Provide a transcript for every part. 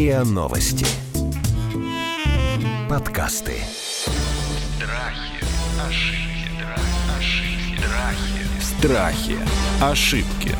РИА Новости. Подкасты. Страхи, ошибки, ошибки, Страхи. страхи. Ошибки.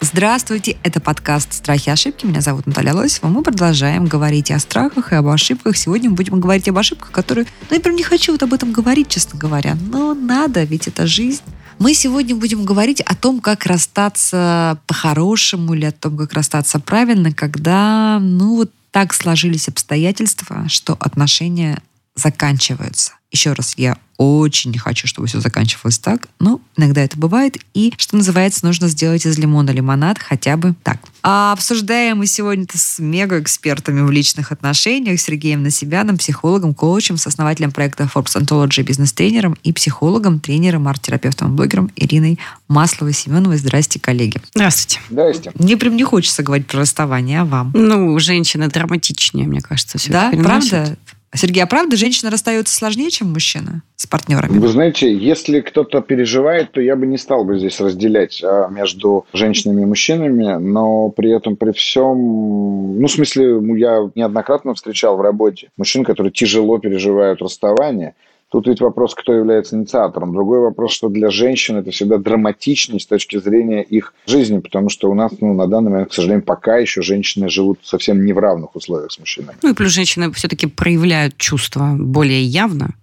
Здравствуйте, это подкаст «Страхи и ошибки». Меня зовут Наталья Лосева. Мы продолжаем говорить о страхах и об ошибках. Сегодня мы будем говорить об ошибках, которые... Ну, я прям не хочу вот об этом говорить, честно говоря. Но надо, ведь это жизнь. Мы сегодня будем говорить о том, как расстаться по-хорошему или о том, как расстаться правильно, когда, ну, вот так сложились обстоятельства, что отношения заканчиваются. Еще раз, я очень не хочу, чтобы все заканчивалось так, но иногда это бывает. И, что называется, нужно сделать из лимона лимонад хотя бы так. А обсуждаем мы сегодня это с мега-экспертами в личных отношениях, Сергеем Насибяном, психологом, коучем, сооснователем проекта Forbes Anthology, бизнес-тренером и психологом, тренером, арт-терапевтом и блогером Ириной Масловой-Семеновой. Здрасте, коллеги. Здравствуйте. Здрасте. Мне прям не хочется говорить про расставание, а вам? Ну, женщины драматичнее, мне кажется, все Да, правда? Сергей, а правда женщина расстается сложнее, чем мужчина с партнерами? Вы знаете, если кто-то переживает, то я бы не стал бы здесь разделять а, между женщинами и мужчинами, но при этом при всем, ну, в смысле, я неоднократно встречал в работе мужчин, которые тяжело переживают расставание, Тут ведь вопрос, кто является инициатором. Другой вопрос, что для женщин это всегда драматичнее с точки зрения их жизни, потому что у нас ну, на данный момент, к сожалению, пока еще женщины живут совсем не в равных условиях с мужчинами. Ну и плюс женщины все-таки проявляют чувства более явно.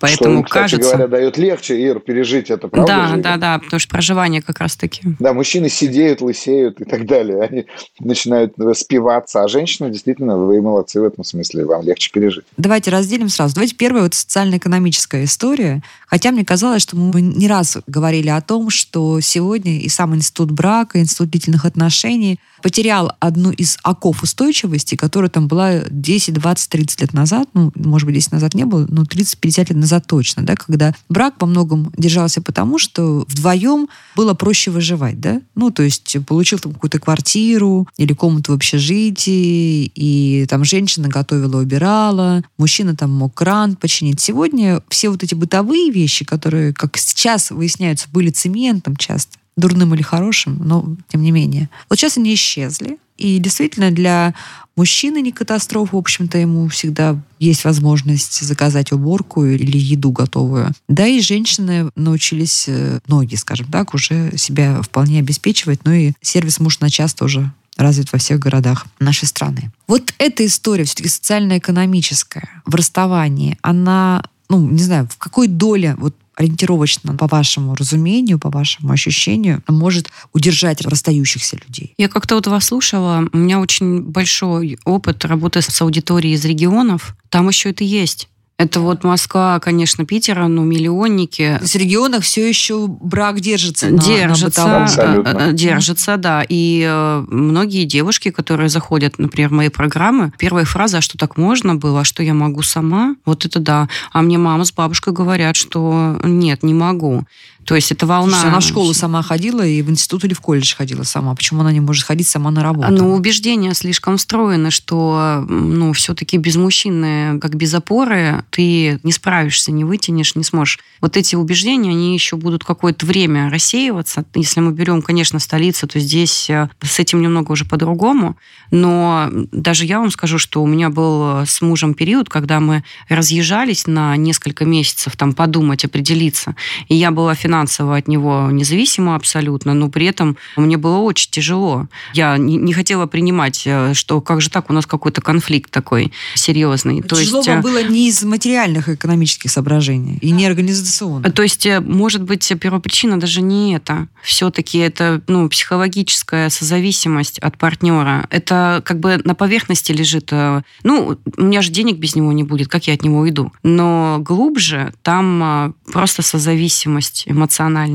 Поэтому что, кстати кажется... говоря, дает легче, Ир, пережить это, правда Да, же, да, да, потому что проживание как раз-таки. Да, мужчины сидеют, лысеют и так далее. Они начинают спиваться, а женщины действительно, вы молодцы в этом смысле, вам легче пережить. Давайте разделим сразу. Давайте первая вот социально-экономическая история. Хотя мне казалось, что мы не раз говорили о том, что сегодня и сам институт брака, институт длительных отношений потерял одну из оков устойчивости, которая там была 10, 20, 30 лет назад, ну, может быть, 10 назад не было, но 30-50 лет назад точно, да, когда брак во многом держался потому, что вдвоем было проще выживать, да, ну, то есть получил там какую-то квартиру или комнату в общежитии, и там женщина готовила, убирала, мужчина там мог кран починить. Сегодня все вот эти бытовые вещи, которые, как сейчас выясняются, были цементом часто, дурным или хорошим, но тем не менее. Вот сейчас они исчезли. И действительно для мужчины не катастрофа, в общем-то, ему всегда есть возможность заказать уборку или еду готовую. Да и женщины научились, э, многие, скажем так, уже себя вполне обеспечивать, ну и сервис муж на час тоже развит во всех городах нашей страны. Вот эта история все-таки социально-экономическая в расставании, она, ну, не знаю, в какой доле вот ориентировочно, по вашему разумению, по вашему ощущению, может удержать расстающихся людей? Я как-то вот вас слушала, у меня очень большой опыт работы с аудиторией из регионов. Там еще это есть. Это вот Москва, конечно, Питер, ну, миллионники. То есть в регионах все еще брак держится на, держится, на. Абсолютно. э, держится, да. И э, многие девушки, которые заходят, например, в мои программы, первая фраза, а что так можно было, а что я могу сама, вот это да. А мне мама с бабушкой говорят, что нет, не могу. То есть это волна... Слушайте, она в школу сама ходила и в институт или в колледж ходила сама. Почему она не может ходить сама на работу? Ну, убеждения слишком встроены, что ну, все-таки без мужчины, как без опоры, ты не справишься, не вытянешь, не сможешь. Вот эти убеждения, они еще будут какое-то время рассеиваться. Если мы берем, конечно, столицу, то здесь э, с этим немного уже по-другому. Но даже я вам скажу, что у меня был с мужем период, когда мы разъезжались на несколько месяцев, там, подумать, определиться. И я была финансово от него независима абсолютно, но при этом мне было очень тяжело. Я не, не хотела принимать, э, что как же так, у нас какой-то конфликт такой серьезный. То Тяжело есть, вам э, было не из материальных экономических соображений и не организационных. То есть, э, может быть, первопричина даже не это. Все-таки это ну, психологическая созависимость от партнера. Это как бы на поверхности лежит. Ну, у меня же денег без него не будет, как я от него уйду. Но глубже там просто созависимость эмоциональная.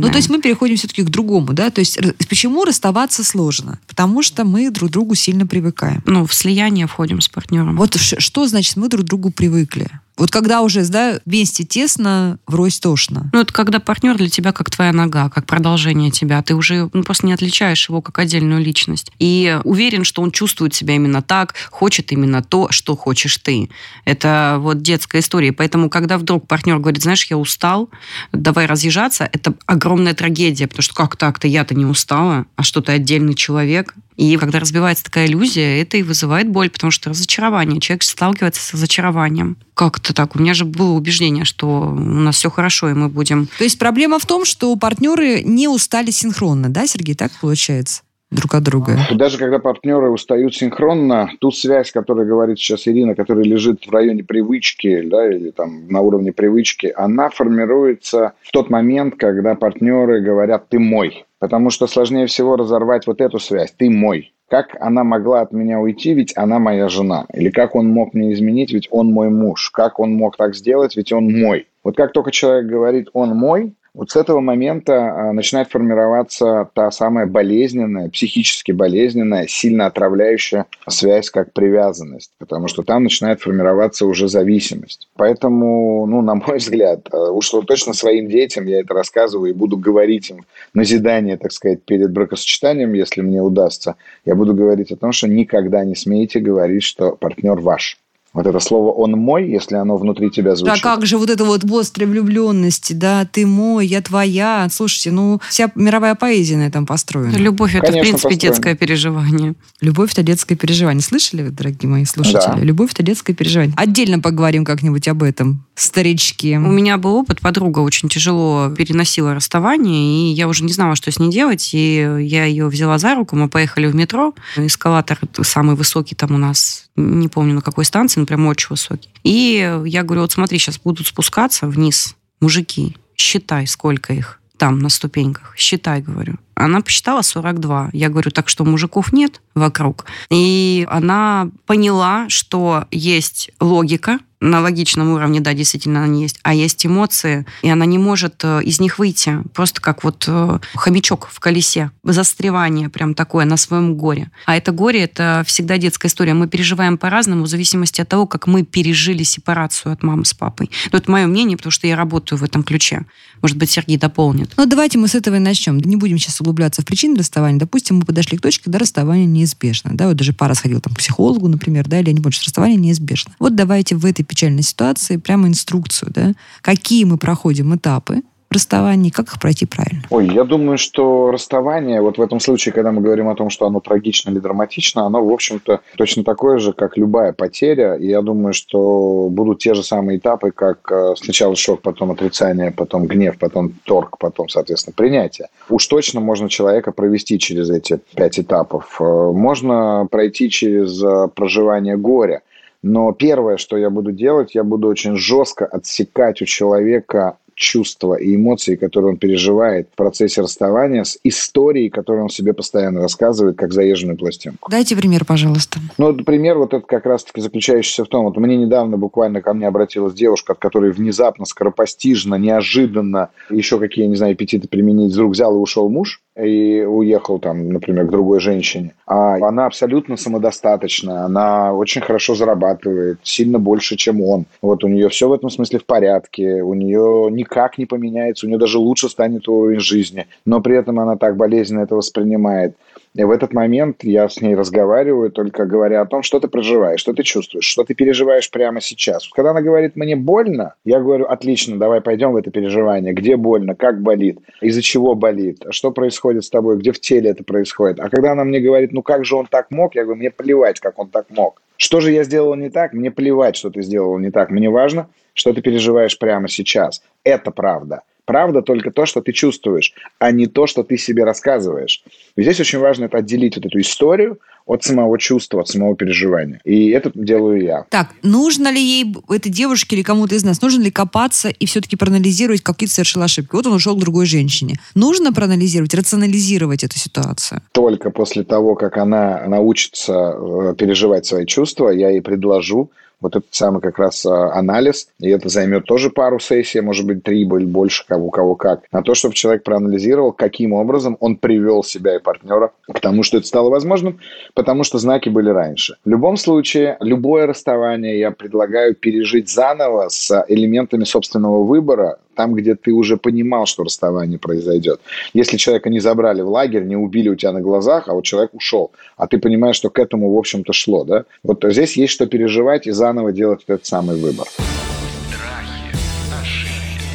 Ну, то есть мы переходим все-таки к другому, да? То есть почему расставаться сложно? Потому что мы друг к другу сильно привыкаем. ну, в слияние входим с партнером. Вот что значит мы друг к другу привыкли? Вот когда уже, да, вместе тесно, врозь тошно. Ну, это когда партнер для тебя как твоя нога, как продолжение тебя. Ты уже ну, просто не отличаешь его как отдельную личность. И уверен, что он чувствует себя именно так, хочет именно то, что хочешь ты. Это вот детская история. Поэтому, когда вдруг партнер говорит, знаешь, я устал, давай разъезжаться, это огромная трагедия, потому что как так-то, я-то не устала, а что ты отдельный человек. И когда разбивается такая иллюзия, это и вызывает боль, потому что разочарование. Человек сталкивается с разочарованием. Как это так? У меня же было убеждение, что у нас все хорошо, и мы будем... То есть проблема в том, что партнеры не устали синхронно, да, Сергей, так получается? друг от друга. Даже когда партнеры устают синхронно, ту связь, которая говорит сейчас Ирина, которая лежит в районе привычки, да, или там на уровне привычки, она формируется в тот момент, когда партнеры говорят «ты мой». Потому что сложнее всего разорвать вот эту связь «ты мой». Как она могла от меня уйти, ведь она моя жена? Или как он мог мне изменить, ведь он мой муж? Как он мог так сделать, ведь он мой? Вот как только человек говорит «он мой», вот с этого момента а, начинает формироваться та самая болезненная, психически болезненная, сильно отравляющая связь как привязанность, потому что там начинает формироваться уже зависимость. Поэтому, ну, на мой взгляд, а, уж точно своим детям я это рассказываю и буду говорить им назидание, так сказать, перед бракосочетанием, если мне удастся, я буду говорить о том, что никогда не смейте говорить, что партнер ваш. Вот это слово «он мой», если оно внутри тебя звучит. Да как же вот это вот острой влюбленности, да, ты мой, я твоя. Слушайте, ну, вся мировая поэзия на этом построена. Любовь – это, Конечно, в принципе, построена. детское переживание. Любовь – это детское переживание. Слышали вы, дорогие мои слушатели? Да. Любовь – это детское переживание. Отдельно поговорим как-нибудь об этом, старички. У меня был опыт, подруга очень тяжело переносила расставание, и я уже не знала, что с ней делать, и я ее взяла за руку, мы поехали в метро, эскалатор самый высокий там у нас, не помню на какой станции, он прям очень высокий. И я говорю, вот смотри, сейчас будут спускаться вниз мужики, считай, сколько их там на ступеньках, считай, говорю. Она посчитала 42. Я говорю, так что мужиков нет вокруг. И она поняла, что есть логика, на логичном уровне, да, действительно они есть, а есть эмоции, и она не может э, из них выйти. Просто как вот э, хомячок в колесе. Застревание прям такое на своем горе. А это горе, это всегда детская история. Мы переживаем по-разному в зависимости от того, как мы пережили сепарацию от мамы с папой. Но это мое мнение, потому что я работаю в этом ключе. Может быть, Сергей дополнит. Ну, давайте мы с этого и начнем. Не будем сейчас углубляться в причины расставания. Допустим, мы подошли к точке, когда расставание неизбежно. Да, вот даже пара сходила там, к психологу, например, да, или не помню, что расставание неизбежно. Вот давайте в этой печальной ситуации прямо инструкцию, да, какие мы проходим этапы, расставании, как их пройти правильно? Ой, я думаю, что расставание, вот в этом случае, когда мы говорим о том, что оно трагично или драматично, оно, в общем-то, точно такое же, как любая потеря. И я думаю, что будут те же самые этапы, как э, сначала шок, потом отрицание, потом гнев, потом торг, потом, соответственно, принятие. Уж точно можно человека провести через эти пять этапов. Э, можно пройти через э, проживание горя. Но первое, что я буду делать, я буду очень жестко отсекать у человека чувства и эмоции, которые он переживает в процессе расставания, с историей, которую он себе постоянно рассказывает, как заезженную пластинку. Дайте пример, пожалуйста. Ну, пример вот этот как раз-таки заключающийся в том, вот мне недавно буквально ко мне обратилась девушка, от которой внезапно, скоропостижно, неожиданно, еще какие, не знаю, аппетиты применить, вдруг взял и ушел муж и уехал там, например, к другой женщине. А она абсолютно самодостаточна, она очень хорошо зарабатывает, сильно больше, чем он. Вот у нее все в этом смысле в порядке, у нее никак не поменяется, у нее даже лучше станет уровень жизни, но при этом она так болезненно это воспринимает. И в этот момент я с ней разговариваю, только говоря о том, что ты проживаешь, что ты чувствуешь, что ты переживаешь прямо сейчас. Когда она говорит «мне больно», я говорю «отлично, давай пойдем в это переживание». Где больно, как болит, из-за чего болит, что происходит с тобой, где в теле это происходит. А когда она мне говорит «ну как же он так мог», я говорю «мне плевать, как он так мог». Что же я сделал не так? Мне плевать, что ты сделал не так. Мне важно, что ты переживаешь прямо сейчас. Это правда. Правда только то, что ты чувствуешь, а не то, что ты себе рассказываешь. И здесь очень важно это отделить вот эту историю от самого чувства, от самого переживания. И это делаю я. Так, нужно ли ей, этой девушке или кому-то из нас, нужно ли копаться и все-таки проанализировать, какие совершил ошибки? Вот он ушел к другой женщине. Нужно проанализировать, рационализировать эту ситуацию? Только после того, как она научится э, переживать свои чувства, я ей предложу вот этот самый как раз а, анализ, и это займет тоже пару сессий, может быть, три или больше, кого, у кого как, на то, чтобы человек проанализировал, каким образом он привел себя и партнера к тому, что это стало возможным, потому что знаки были раньше. В любом случае, любое расставание я предлагаю пережить заново с элементами собственного выбора, там, где ты уже понимал, что расставание произойдет. Если человека не забрали в лагерь, не убили у тебя на глазах, а вот человек ушел, а ты понимаешь, что к этому, в общем-то, шло, да? Вот здесь есть что переживать и заново делать этот самый выбор. Страхи, ошибки,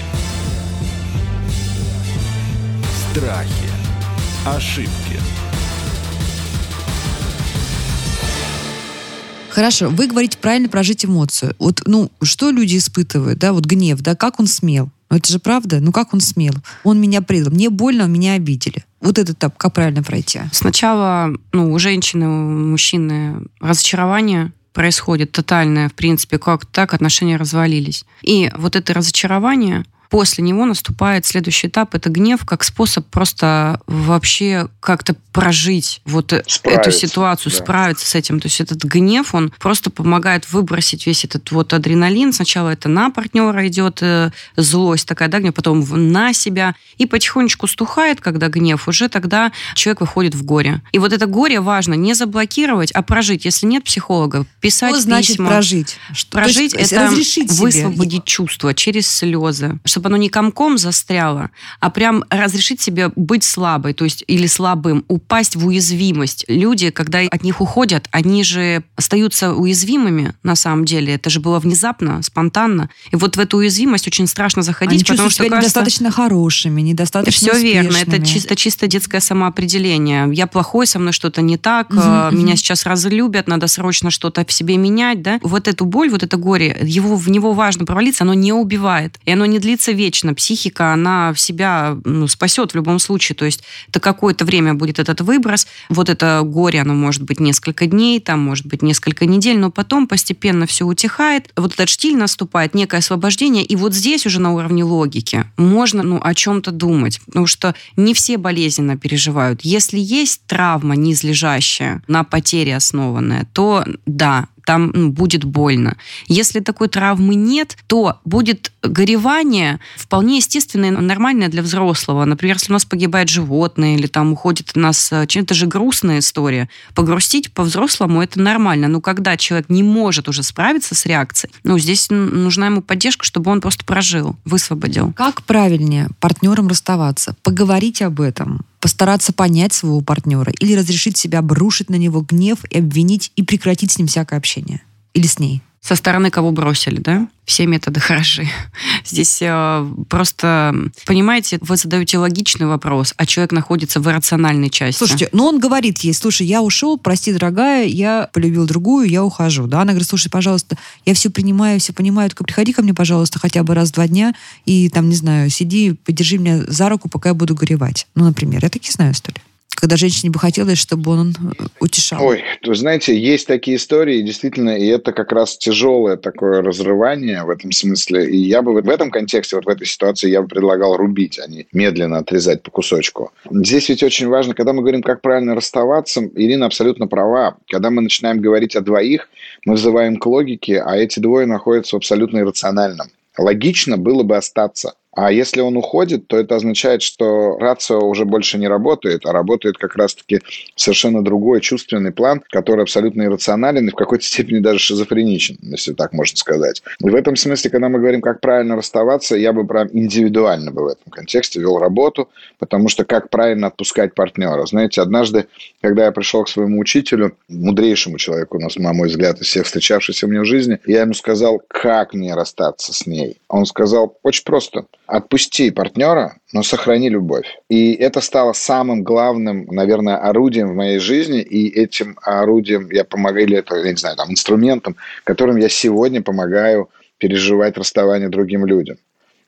Страхи. Ошибки. Хорошо, вы говорите правильно прожить эмоцию. Вот, ну, что люди испытывают, да, вот гнев, да, как он смел? Ну, это же правда. Ну, как он смел? Он меня предал. Мне больно, меня обидели. Вот этот этап, как правильно пройти? Сначала, ну, у женщины, у мужчины разочарование происходит тотальное, в принципе, как так отношения развалились. И вот это разочарование, после него наступает следующий этап, это гнев как способ просто вообще как-то прожить вот Справиться, эту ситуацию, да. справиться с этим. То есть этот гнев, он просто помогает выбросить весь этот вот адреналин. Сначала это на партнера идет э, злость такая, да, гнев, потом на себя. И потихонечку стухает, когда гнев, уже тогда человек выходит в горе. И вот это горе важно не заблокировать, а прожить. Если нет психолога, писать Что значит письма. прожить? Что, то Прожить есть это разрешить себе. высвободить чувства через слезы, чтобы оно не комком застряло, а прям разрешить себе быть слабой, то есть или слабым, упасть в уязвимость. Люди, когда от них уходят, они же остаются уязвимыми на самом деле. Это же было внезапно, спонтанно. И вот в эту уязвимость очень страшно заходить, Они потому что себя кажется, недостаточно хорошими, недостаточно все верно, это успешными. чисто, чисто детское самоопределение. Я плохой, со мной что-то не так, мгм. меня сейчас разлюбят, надо срочно что-то в себе менять, да. Вот эту боль, вот это горе, его, в него важно провалиться, оно не убивает, и оно не длится вечно. Психика, она в себя ну, спасет в любом случае, то есть это какое-то время будет этот выброс, вот это горе, оно может быть несколько дней, там может быть несколько недель, но потом постепенно все утихает, вот этот штиль наступает, некое освобождение, и вот здесь уже на уровне логики можно ну, о чем-то думать, потому что не все болезненно переживают. Если есть травма низлежащая, на потере основанная, то да, там ну, будет больно. Если такой травмы нет, то будет горевание вполне естественное нормальное для взрослого. Например, если у нас погибает животное или там уходит у нас... э, чем- Это же грустная история. Погрустить по-взрослому это нормально. Но когда человек не может уже справиться с реакцией, ну, здесь нужна ему поддержка, чтобы он просто прожил, высвободил. Как правильнее партнерам расставаться? Поговорить об этом, постараться понять своего партнера или разрешить себя обрушить на него гнев и обвинить и прекратить с ним всякое общение? Или с ней? Со стороны кого бросили, да? Все методы хороши. Здесь э, просто, понимаете, вы задаете логичный вопрос, а человек находится в иррациональной части. Слушайте, ну он говорит ей, слушай, я ушел, прости, дорогая, я полюбил другую, я ухожу. Да? Она говорит, слушай, пожалуйста, я все принимаю, все понимаю, только приходи ко мне, пожалуйста, хотя бы раз в два дня и там, не знаю, сиди, подержи меня за руку, пока я буду горевать. Ну, например, я такие знаю истории. Когда женщине бы хотелось, чтобы он э, утешал. Ой, вы знаете, есть такие истории, действительно, и это как раз тяжелое такое разрывание в этом смысле. И я бы в этом контексте, вот в этой ситуации, я бы предлагал рубить, а не медленно отрезать по кусочку. Здесь ведь очень важно, когда мы говорим, как правильно расставаться, Ирина абсолютно права. Когда мы начинаем говорить о двоих, мы взываем к логике, а эти двое находятся в абсолютно иррациональном. Логично было бы остаться. А если он уходит, то это означает, что рацио уже больше не работает, а работает как раз-таки совершенно другой чувственный план, который абсолютно иррационален и в какой-то степени даже шизофреничен, если так можно сказать. И в этом смысле, когда мы говорим, как правильно расставаться, я бы прям индивидуально бы в этом контексте вел работу, потому что как правильно отпускать партнера. Знаете, однажды, когда я пришел к своему учителю, мудрейшему человеку, у нас, на мой взгляд, из всех встречавшихся мне в жизни, я ему сказал, как мне расстаться с ней. Он сказал, очень просто – отпусти партнера, но сохрани любовь. И это стало самым главным, наверное, орудием в моей жизни, и этим орудием я помогаю, или это, я не знаю, там, инструментом, которым я сегодня помогаю переживать расставание другим людям.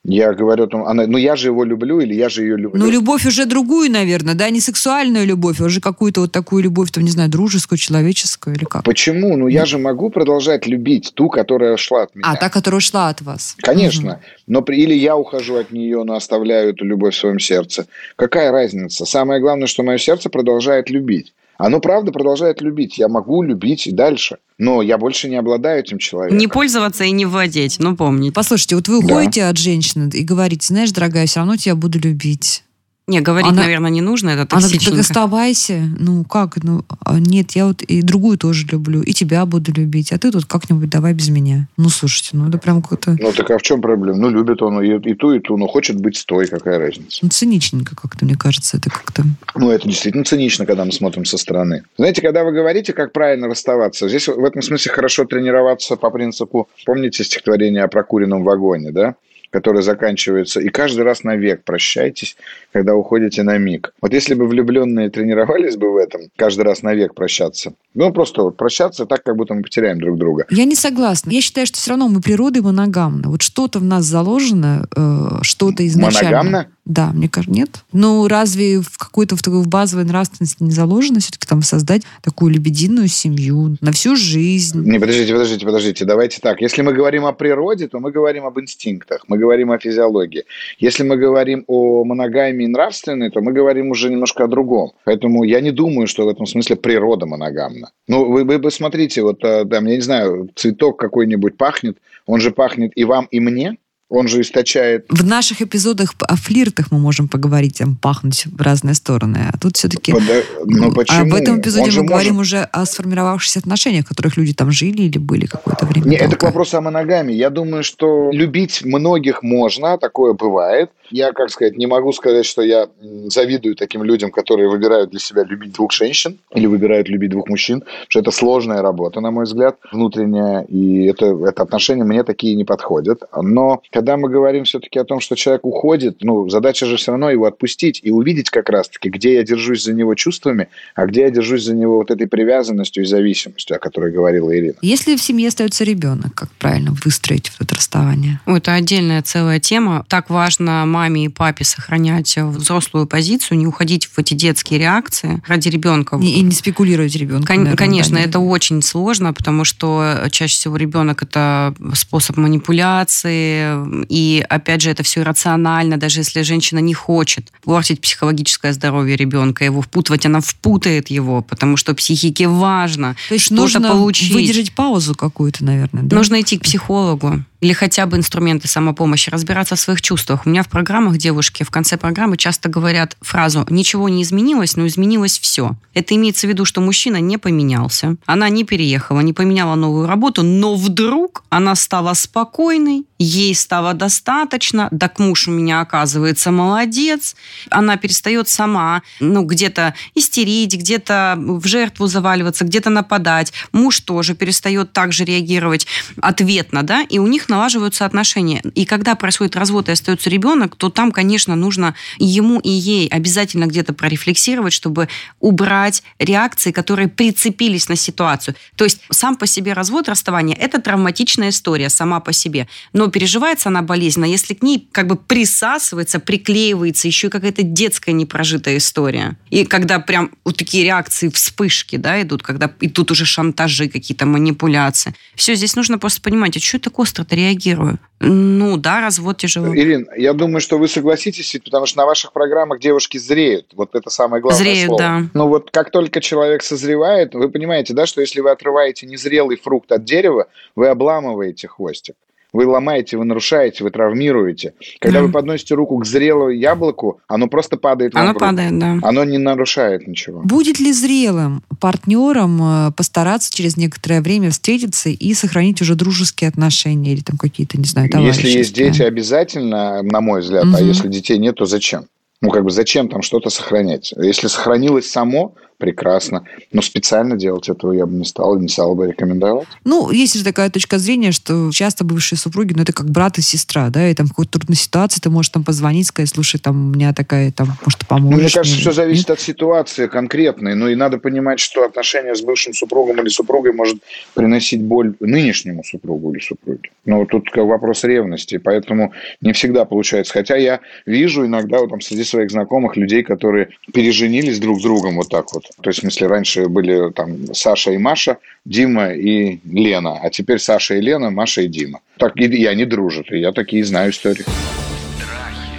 Я говорю, ну, она, ну я же его люблю, или я же ее люблю. Ну, любовь уже другую, наверное, да, не сексуальную любовь, а уже какую-то вот такую любовь, там, не знаю, дружескую, человеческую или как? Почему? Ну, я же могу продолжать любить ту, которая шла от меня. А, та, которая ушла от вас. Конечно. Но при, или я ухожу от нее, но оставляю эту любовь в своем сердце. Какая разница? Самое главное, что мое сердце продолжает любить. Оно правда продолжает любить. Я могу любить и дальше. Но я больше не обладаю этим человеком. Не пользоваться и не владеть, ну помните. Послушайте, вот вы Да. уходите от женщины и говорите, знаешь, дорогая, все равно тебя буду любить. Не, говорить, Она- наверное, не нужно, это Она говорит, так токсичненько. оставайся. Ну как? Ну а нет, я вот и другую тоже люблю, и тебя буду любить, а ты тут как-нибудь давай без меня. Ну слушайте, ну это прям какое-то Ну так а в чем проблема? Ну любит он и, и ту, и ту, но хочет быть с той, какая разница? ну, циничненько как-то, мне кажется, это как-то... Ну, это действительно цинично, когда мы смотрим со стороны. Знаете, когда вы говорите, как правильно расставаться, здесь в этом смысле хорошо тренироваться по принципу, помните стихотворение о прокуренном вагоне, да? Которое заканчивается, и каждый раз навек прощайтесь, когда уходите на миг. Вот если бы влюбленные тренировались бы в этом, каждый раз навек прощаться, ну, просто вот прощаться так, как будто мы потеряем друг друга. Я не согласна. Я считаю, что все равно мы природой моногамны. Вот что-то в нас заложено, э, что-то изначально. Моногамно? Да, мне кажется, нет. Ну, разве в какой-то в такой в базовой нравственности не заложено все-таки там создать такую лебединую семью на всю жизнь? Не, подождите, подождите, подождите. Давайте так. Если мы говорим о природе, то мы говорим об инстинктах, мы говорим о физиологии. Если мы говорим о моногамии нравственной, то мы говорим уже немножко о другом. Поэтому я не думаю, что в этом смысле природа моногамна. Ну, вы, вы посмотрите, вот э, там, я не знаю, цветок какой-нибудь пахнет, он же пахнет и вам, и мне, он же источает В наших эпизодах о флиртах мы можем поговорить, там, пахнуть в разные стороны. А тут все-таки... Пода- Ну, почему? А в этом эпизоде мы говорим может- уже о сформировавшихся отношениях, в которых люди там жили или были какое-то время. Не, это к вопросу о моногамии. Я думаю, что любить многих можно, такое бывает. Я, как сказать, не могу сказать, что я завидую таким людям, которые выбирают для себя любить двух женщин или выбирают любить двух мужчин, потому что это сложная работа, на мой взгляд, внутренняя, и это, это отношения мне такие не подходят. Но когда мы говорим все-таки о том, что человек уходит, ну, задача же все равно его отпустить и увидеть как раз-таки, где я держусь за него чувствами, а где я держусь за него вот этой привязанностью и зависимостью, о которой говорила Ирина. Если в семье остается ребенок, как правильно выстроить вот это расставание? Это отдельная целая тема. Так важно маме и папе сохранять взрослую позицию, не уходить в эти детские реакции ради ребенка. И, и не спекулировать ребенком. Кон- наверное, Конечно, да, это очень сложно, потому что чаще всего ребенок это способ манипуляции, и опять же это все иррационально, даже если женщина не хочет портить психологическое здоровье ребенка, его впутывать, она впутает его, потому что психике важно То есть что-то нужно получить. выдержать паузу какую-то, наверное. Да? Нужно идти к психологу или хотя бы инструменты самопомощи, разбираться в своих чувствах. У меня в программах девушки в конце программы часто говорят фразу «ничего не изменилось, но изменилось все». Это имеется в виду, что мужчина не поменялся, она не переехала, не поменяла новую работу, но вдруг она стала спокойной, ей стало достаточно, так муж у меня оказывается молодец, она перестает сама ну, где-то истерить, где-то в жертву заваливаться, где-то нападать. Муж тоже перестает так же реагировать ответно, да, и у них налаживаются отношения. И когда происходит развод и остается ребенок, то там, конечно, нужно ему и ей обязательно где-то прорефлексировать, чтобы убрать реакции, которые прицепились на ситуацию. То есть сам по себе развод, расставание – это травматичная история сама по себе. Но переживается она болезненно, если к ней как бы присасывается, приклеивается еще какая-то детская непрожитая история. И когда прям вот такие реакции, вспышки, да, идут, когда и тут уже шантажи, какие-то манипуляции. Все, здесь нужно просто понимать, а что так остро-то реагирую? Ну, да, развод тяжело. Ирин, я думаю, что вы согласитесь, ведь потому что на ваших программах девушки зреют. Вот это самое главное Зреют, слово. да. Ну вот как только человек созревает, вы понимаете, да, что если вы отрываете незрелый фрукт от дерева, вы обламываете хвостик. Вы ломаете, вы нарушаете, вы травмируете. Когда Да. вы подносите руку к зрелому яблоку, оно просто падает Оно в руку. падает, да. Оно не нарушает ничего. Будет ли зрелым партнером э, постараться через некоторое время встретиться и сохранить уже дружеские отношения или там какие-то, не знаю? Если есть дети, обязательно, на мой взгляд. А Мгм. если детей нет, то зачем? Ну, как бы зачем там что-то сохранять? Если сохранилось само, прекрасно. Но специально делать этого я бы не стал, не стал бы рекомендовать. Ну, есть же такая точка зрения, что часто бывшие супруги, ну, это как брат и сестра, да, и там в какой-то трудной ситуации ты можешь там позвонить, сказать, слушай, там у меня такая, там, может, поможешь Ну, мне кажется, мне?» все зависит от ситуации конкретной. Ну, и надо понимать, что отношения с бывшим супругом или супругой может приносить боль нынешнему супругу или супруге. Ну, тут вопрос ревности, поэтому не всегда получается. Хотя я вижу иногда вот, там, среди своих знакомых людей, которые переженились друг с другом вот так вот. То есть, в смысле, раньше были там Саша и Маша, Дима и Лена, а теперь Саша и Лена, Маша и Дима. Так и, и они дружат, и я такие знаю истории. Страхи,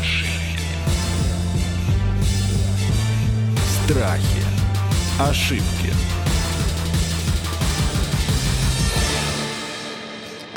ошибки. Страхи, Ошибки.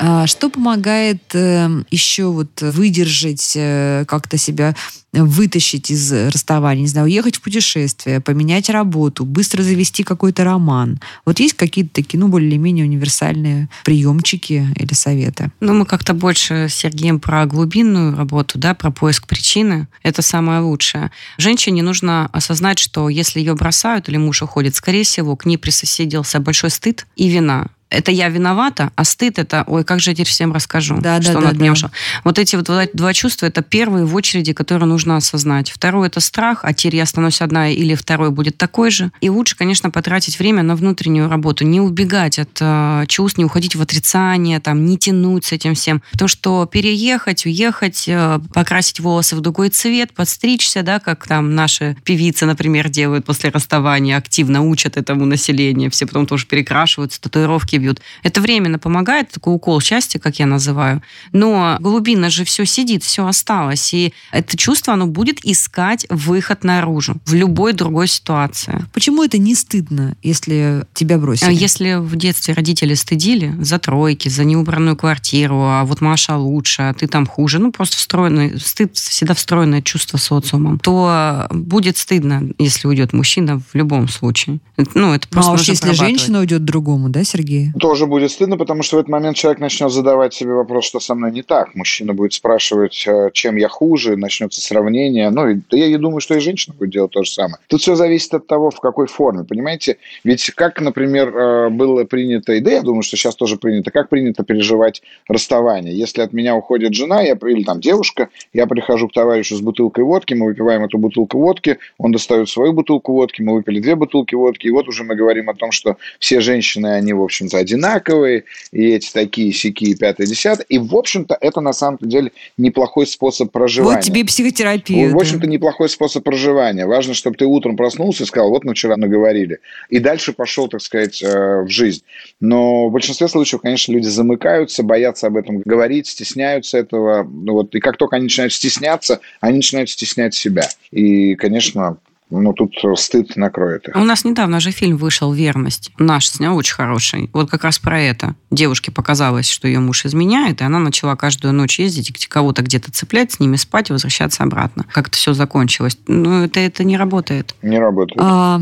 Что помогает э, еще вот выдержать, э, как-то себя вытащить из расставания, не знаю, уехать в путешествие, поменять работу, быстро завести какой-то роман? Вот есть какие-то такие, ну, более-менее универсальные приемчики или советы? Ну, мы как-то больше с Сергеем про глубинную работу, да, про поиск причины. Это самое лучшее. Женщине нужно осознать, что если ее бросают или муж уходит, скорее всего, к ней присоседился большой стыд и вина это я виновата, а стыд это, ой, как же я теперь всем расскажу, Да, что да, он да, от меня да. ушел. Вот эти вот два, чувства, это первые в очереди, которые нужно осознать. Второе это страх, а теперь я останусь одна, или второй будет такой же. И лучше, конечно, потратить время на внутреннюю работу, не убегать от э, чувств, не уходить в отрицание, там, не тянуть с этим всем. Потому что переехать, уехать, э, покрасить волосы в другой цвет, подстричься, да, как там наши певицы, например, делают после расставания, активно учат этому население, все потом тоже перекрашиваются, татуировки бьют. Это временно помогает, такой укол счастья, как я называю. Но глубинно же все сидит, все осталось. И это чувство, оно будет искать выход наружу в любой другой ситуации. Почему это не стыдно, если тебя А бросили? Если в детстве родители стыдили за тройки, за неубранную квартиру, а вот Маша лучше, а ты там хуже, ну просто встроенный, стыд всегда встроенное чувство социумом, то будет стыдно, если уйдет мужчина в любом случае. Ну, это Ну, просто а уж если женщина уйдет другому, да, Сергей? Тоже будет стыдно, потому что в этот момент человек начнет задавать себе вопрос, что со мной не так. Мужчина будет спрашивать, э, чем я хуже, начнется сравнение. Ну, и, я и думаю, что и женщина будет делать то же самое. Тут все зависит от того, в какой форме, понимаете? Ведь как, например, э, было принято, и да, я думаю, что сейчас тоже принято, как принято переживать расставание. Если от меня уходит жена, я, или там девушка, я прихожу к товарищу с бутылкой водки, мы выпиваем эту бутылку водки, он достает свою бутылку водки, мы выпили две бутылки водки, и вот уже мы говорим о том, что все женщины, они, в общем-то, одинаковые, и эти такие, сякие, пятое, десятое. И, в общем-то, это на самом деле неплохой способ проживания. Вот тебе и психотерапия. В да. общем-то, неплохой способ проживания. Важно, чтобы ты утром проснулся и сказал, вот мы вчера наговорили. И дальше пошел, так сказать, э, в жизнь. Но в большинстве случаев, конечно, люди замыкаются, боятся об этом говорить, стесняются этого. Ну, вот, и как только они начинают стесняться, они начинают стеснять себя. И, конечно, ну, тут стыд накроет их. У нас недавно же фильм вышел «Верность». Наш снял очень хороший. Вот как раз про это. Девушке показалось, что ее муж изменяет, и она начала каждую ночь ездить, кого-то где-то цеплять, с ними спать и возвращаться обратно. Как-то все закончилось. Ну, это, это не работает. Не работает. А,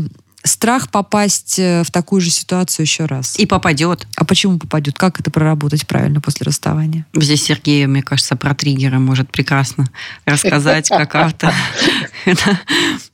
страх попасть э, в такую же ситуацию еще раз. И попадет. А почему попадет? Как это проработать правильно после расставания? Здесь Сергей, мне кажется, про триггеры может прекрасно рассказать, как автор.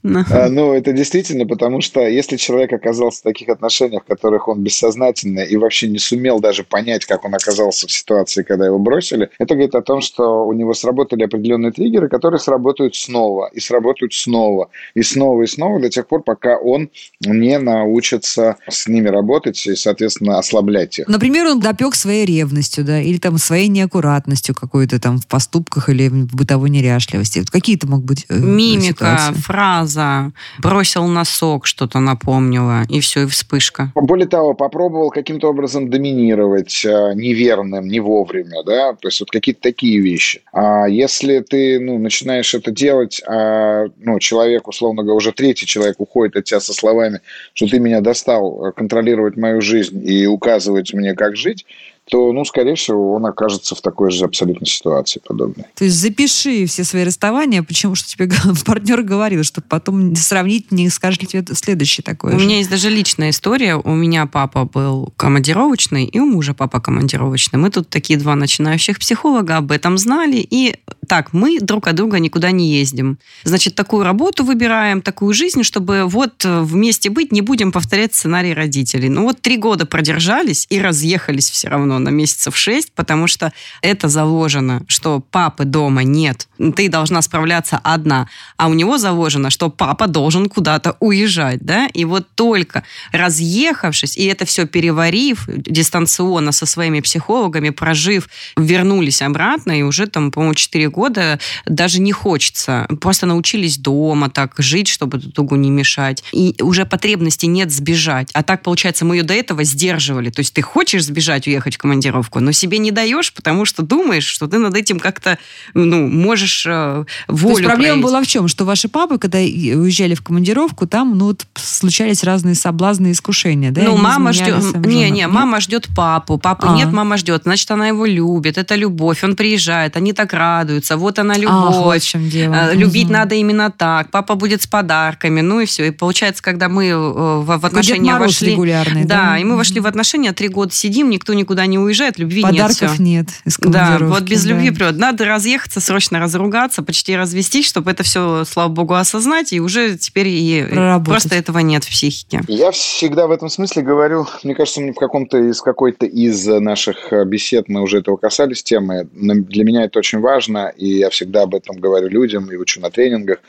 Ну, А, Ну, это действительно, потому что если человек оказался в таких отношениях, в которых он бессознательно и вообще не сумел даже понять, как он оказался в ситуации, когда его бросили, это говорит о том, что у него сработали определенные триггеры, которые сработают снова, и сработают снова, и снова, и снова до тех пор, пока он не научится с ними работать и, соответственно, ослаблять их. Например, он допек своей ревностью, да, или там своей неаккуратностью какой-то там в поступках или в бытовой неряшливости. Вот какие-то могут быть э, Мимика, ситуации? фраза, бросил носок, что-то напомнило, и все, и вспышка. Более того, попробовал каким-то образом доминировать э, неверным, не вовремя, да, то есть вот какие-то такие вещи. А если ты, ну, начинаешь это делать, а, ну, человек, условно говоря, уже третий человек уходит от тебя со словами, что ты меня достал э, контролировать мою жизнь и указывать мне, как жить, то, ну, скорее всего, он окажется в такой же абсолютно ситуации подобной. То есть запиши все свои расставания, почему что тебе партнер говорил, чтобы потом сравнить, не скажет ли тебе следующее такое У же. меня есть даже личная история. У меня папа был командировочный, и у мужа папа командировочный. Мы тут такие два начинающих психолога об этом знали. И так, мы друг от друга никуда не ездим. Значит, такую работу выбираем, такую жизнь, чтобы вот э, вместе быть, не будем повторять сценарий родителей. Ну вот три года продержались и разъехались все равно на месяцев шесть, потому что это заложено, что папы дома нет. Ты должна справляться одна. А у него заложено, что папа должен куда-то уезжать, да? И вот только разъехавшись, и это все переварив дистанционно со своими психологами, прожив, вернулись обратно, и уже там, по-моему, 4 года даже не хочется. Просто научились дома так жить, чтобы друг другу не мешать. И уже потребности нет сбежать. А так, получается, мы ее до этого сдерживали. То есть ты хочешь сбежать, уехать командировку, но себе не даешь, потому что думаешь, что ты над этим как-то ну, можешь э, волю То есть проблема проявить. была в чем? Что ваши папы, когда и- уезжали в командировку, там ну, вот случались разные соблазны и искушения, да? Ну, мама ждет... Не, не, мама ждет папу. Папы А. нет, мама ждет. Значит, она его любит. Это любовь. Он приезжает, они так радуются. Вот она любовь. вот в чем дело. Э, Любить Мгм. надо именно так. Папа будет с подарками. Ну и все. И получается, когда мы э, в, отношения вошли... регулярный, Да, и мы вошли в отношения, три года сидим, никто никуда не уезжает, любви нет. Подарков нет из Да, вот без да. любви прет. Надо разъехаться, срочно разругаться, почти развестись, чтобы это все, слава богу, осознать, и уже теперь и Проработать. просто этого нет в психике. Я всегда в этом смысле говорю, мне кажется, мне в каком-то из какой-то из наших э, бесед мы уже этого касались темы. Но Для меня это очень важно, и я всегда об этом говорю людям и учу на тренингах,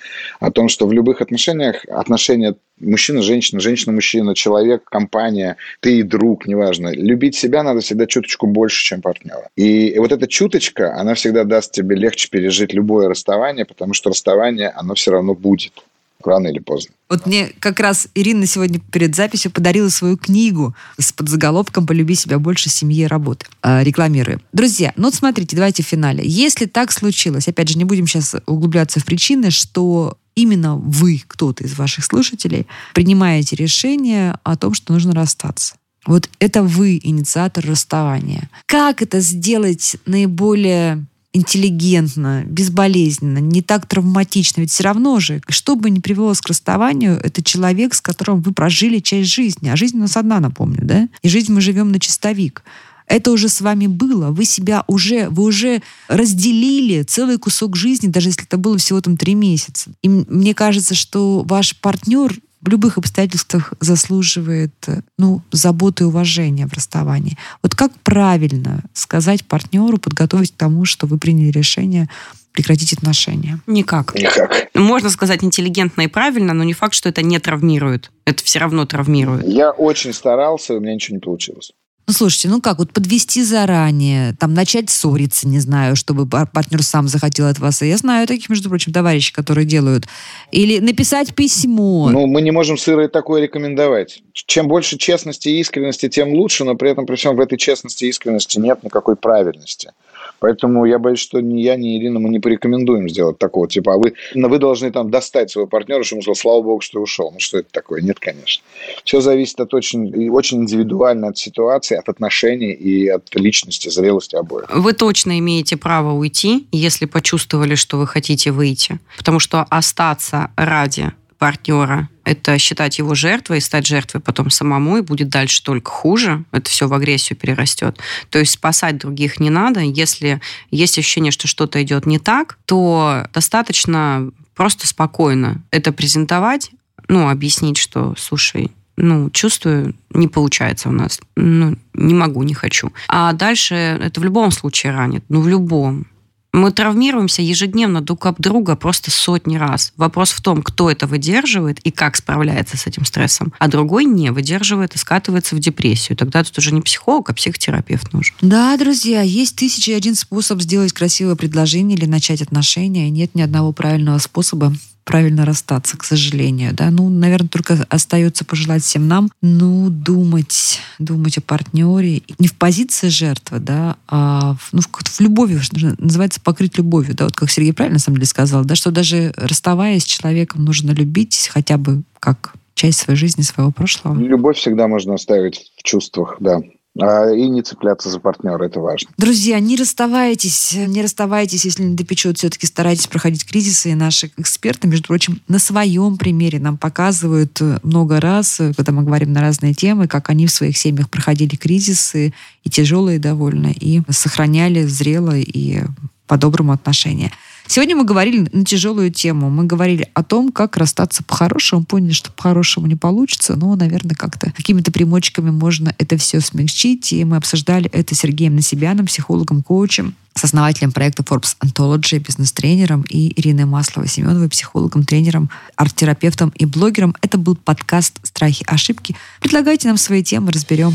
о том, что в любых отношениях, отношения мужчина, женщина, женщина, мужчина, человек, компания, ты и друг, неважно. Любить себя надо всегда чуточку больше, чем партнера. И вот эта чуточка, она всегда даст тебе легче пережить любое расставание, потому что расставание, оно все равно будет, рано или поздно. Вот мне как раз Ирина сегодня перед записью подарила свою книгу с подзаголовком «Полюби себя больше семьи и работы». Э, Рекламирую. Друзья, ну вот смотрите, давайте в финале. Если так случилось, опять же, не будем сейчас углубляться в причины, что именно вы, кто-то из ваших слушателей, принимаете решение о том, что нужно расстаться. Вот это вы инициатор расставания. Как это сделать наиболее интеллигентно, безболезненно, не так травматично. Ведь все равно же, что бы ни привело к расставанию, это человек, с которым вы прожили часть жизни. А жизнь у нас одна, напомню, да? И жизнь мы живем на чистовик. Это уже с вами было. Вы себя уже, вы уже разделили целый кусок жизни, даже если это было всего там три месяца. И мне кажется, что ваш партнер в любых обстоятельствах заслуживает э, ну, заботы и уважения в расставании. Вот как правильно сказать партнеру, подготовить к тому, что вы приняли решение прекратить отношения? Никак. Никак. Можно сказать интеллигентно и правильно, но не факт, что это не травмирует. Это все равно травмирует. Я очень старался, у меня ничего не получилось. Ну, слушайте, ну как, вот подвести заранее, там, начать ссориться, не знаю, чтобы пар- партнер сам захотел от вас. Я знаю таких, между прочим, товарищей, которые делают. Или написать письмо. Ну, мы не можем сыро такое рекомендовать. Чем больше честности и искренности, тем лучше, но при этом, при всем, в этой честности и искренности нет никакой правильности. Поэтому я боюсь, что ни я, ни Ирина, мы не порекомендуем сделать такого. Типа, а вы, но вы должны там достать своего партнера, чтобы он сказал, слава богу, что ушел. Ну, что это такое? Нет, конечно. Все зависит от очень, очень индивидуально от ситуации, от отношений и от личности, зрелости обоих. Вы точно имеете право уйти, если почувствовали, что вы хотите выйти. Потому что остаться ради партнера – это считать его жертвой, и стать жертвой потом самому, и будет дальше только хуже. Это все в агрессию перерастет. То есть спасать других не надо. Если есть ощущение, что что-то идет не так, то достаточно просто спокойно это презентовать, ну, объяснить, что, слушай, ну, чувствую, не получается у нас. Ну, не могу, не хочу. А дальше это в любом случае ранит. Ну, в любом. Мы травмируемся ежедневно друг об друга просто сотни раз. Вопрос в том, кто это выдерживает и как справляется с этим стрессом, а другой не выдерживает и скатывается в депрессию. Тогда тут уже не психолог, а психотерапевт нужен. Да, друзья, есть тысяча и один способ сделать красивое предложение или начать отношения, и нет ни одного правильного способа правильно расстаться, к сожалению. Да? Ну, наверное, только остается пожелать всем нам, ну, думать, думать о партнере. Не в позиции жертвы, да, а в, ну, в, в любови, что называется, покрыть любовью. Да? Вот как Сергей правильно, на самом деле, сказал, да, что даже расставаясь с человеком, нужно любить хотя бы как часть своей жизни, своего прошлого. Любовь всегда можно оставить в чувствах, да. А, и не цепляться за партнера, это важно. Друзья, не расставайтесь, не расставайтесь, если не допечет, все-таки старайтесь проходить кризисы. И наши эксперты, между прочим, на своем примере нам показывают э, много раз, э, когда мы говорим на разные темы, как они в своих семьях проходили кризисы, и тяжелые довольно, и сохраняли зрело и по-доброму отношения. Сегодня мы говорили на тяжелую тему. Мы говорили о том, как расстаться по-хорошему. Поняли, что по-хорошему не получится, но, наверное, как-то какими-то примочками можно это все смягчить. И мы обсуждали это с Сергеем Насибяном, психологом, коучем, с основателем проекта Forbes Anthology, бизнес-тренером, и Ириной Масловой-Семеновой, психологом, тренером, арт-терапевтом и блогером. Это был подкаст «Страхи, ошибки». Предлагайте нам свои темы, разберем.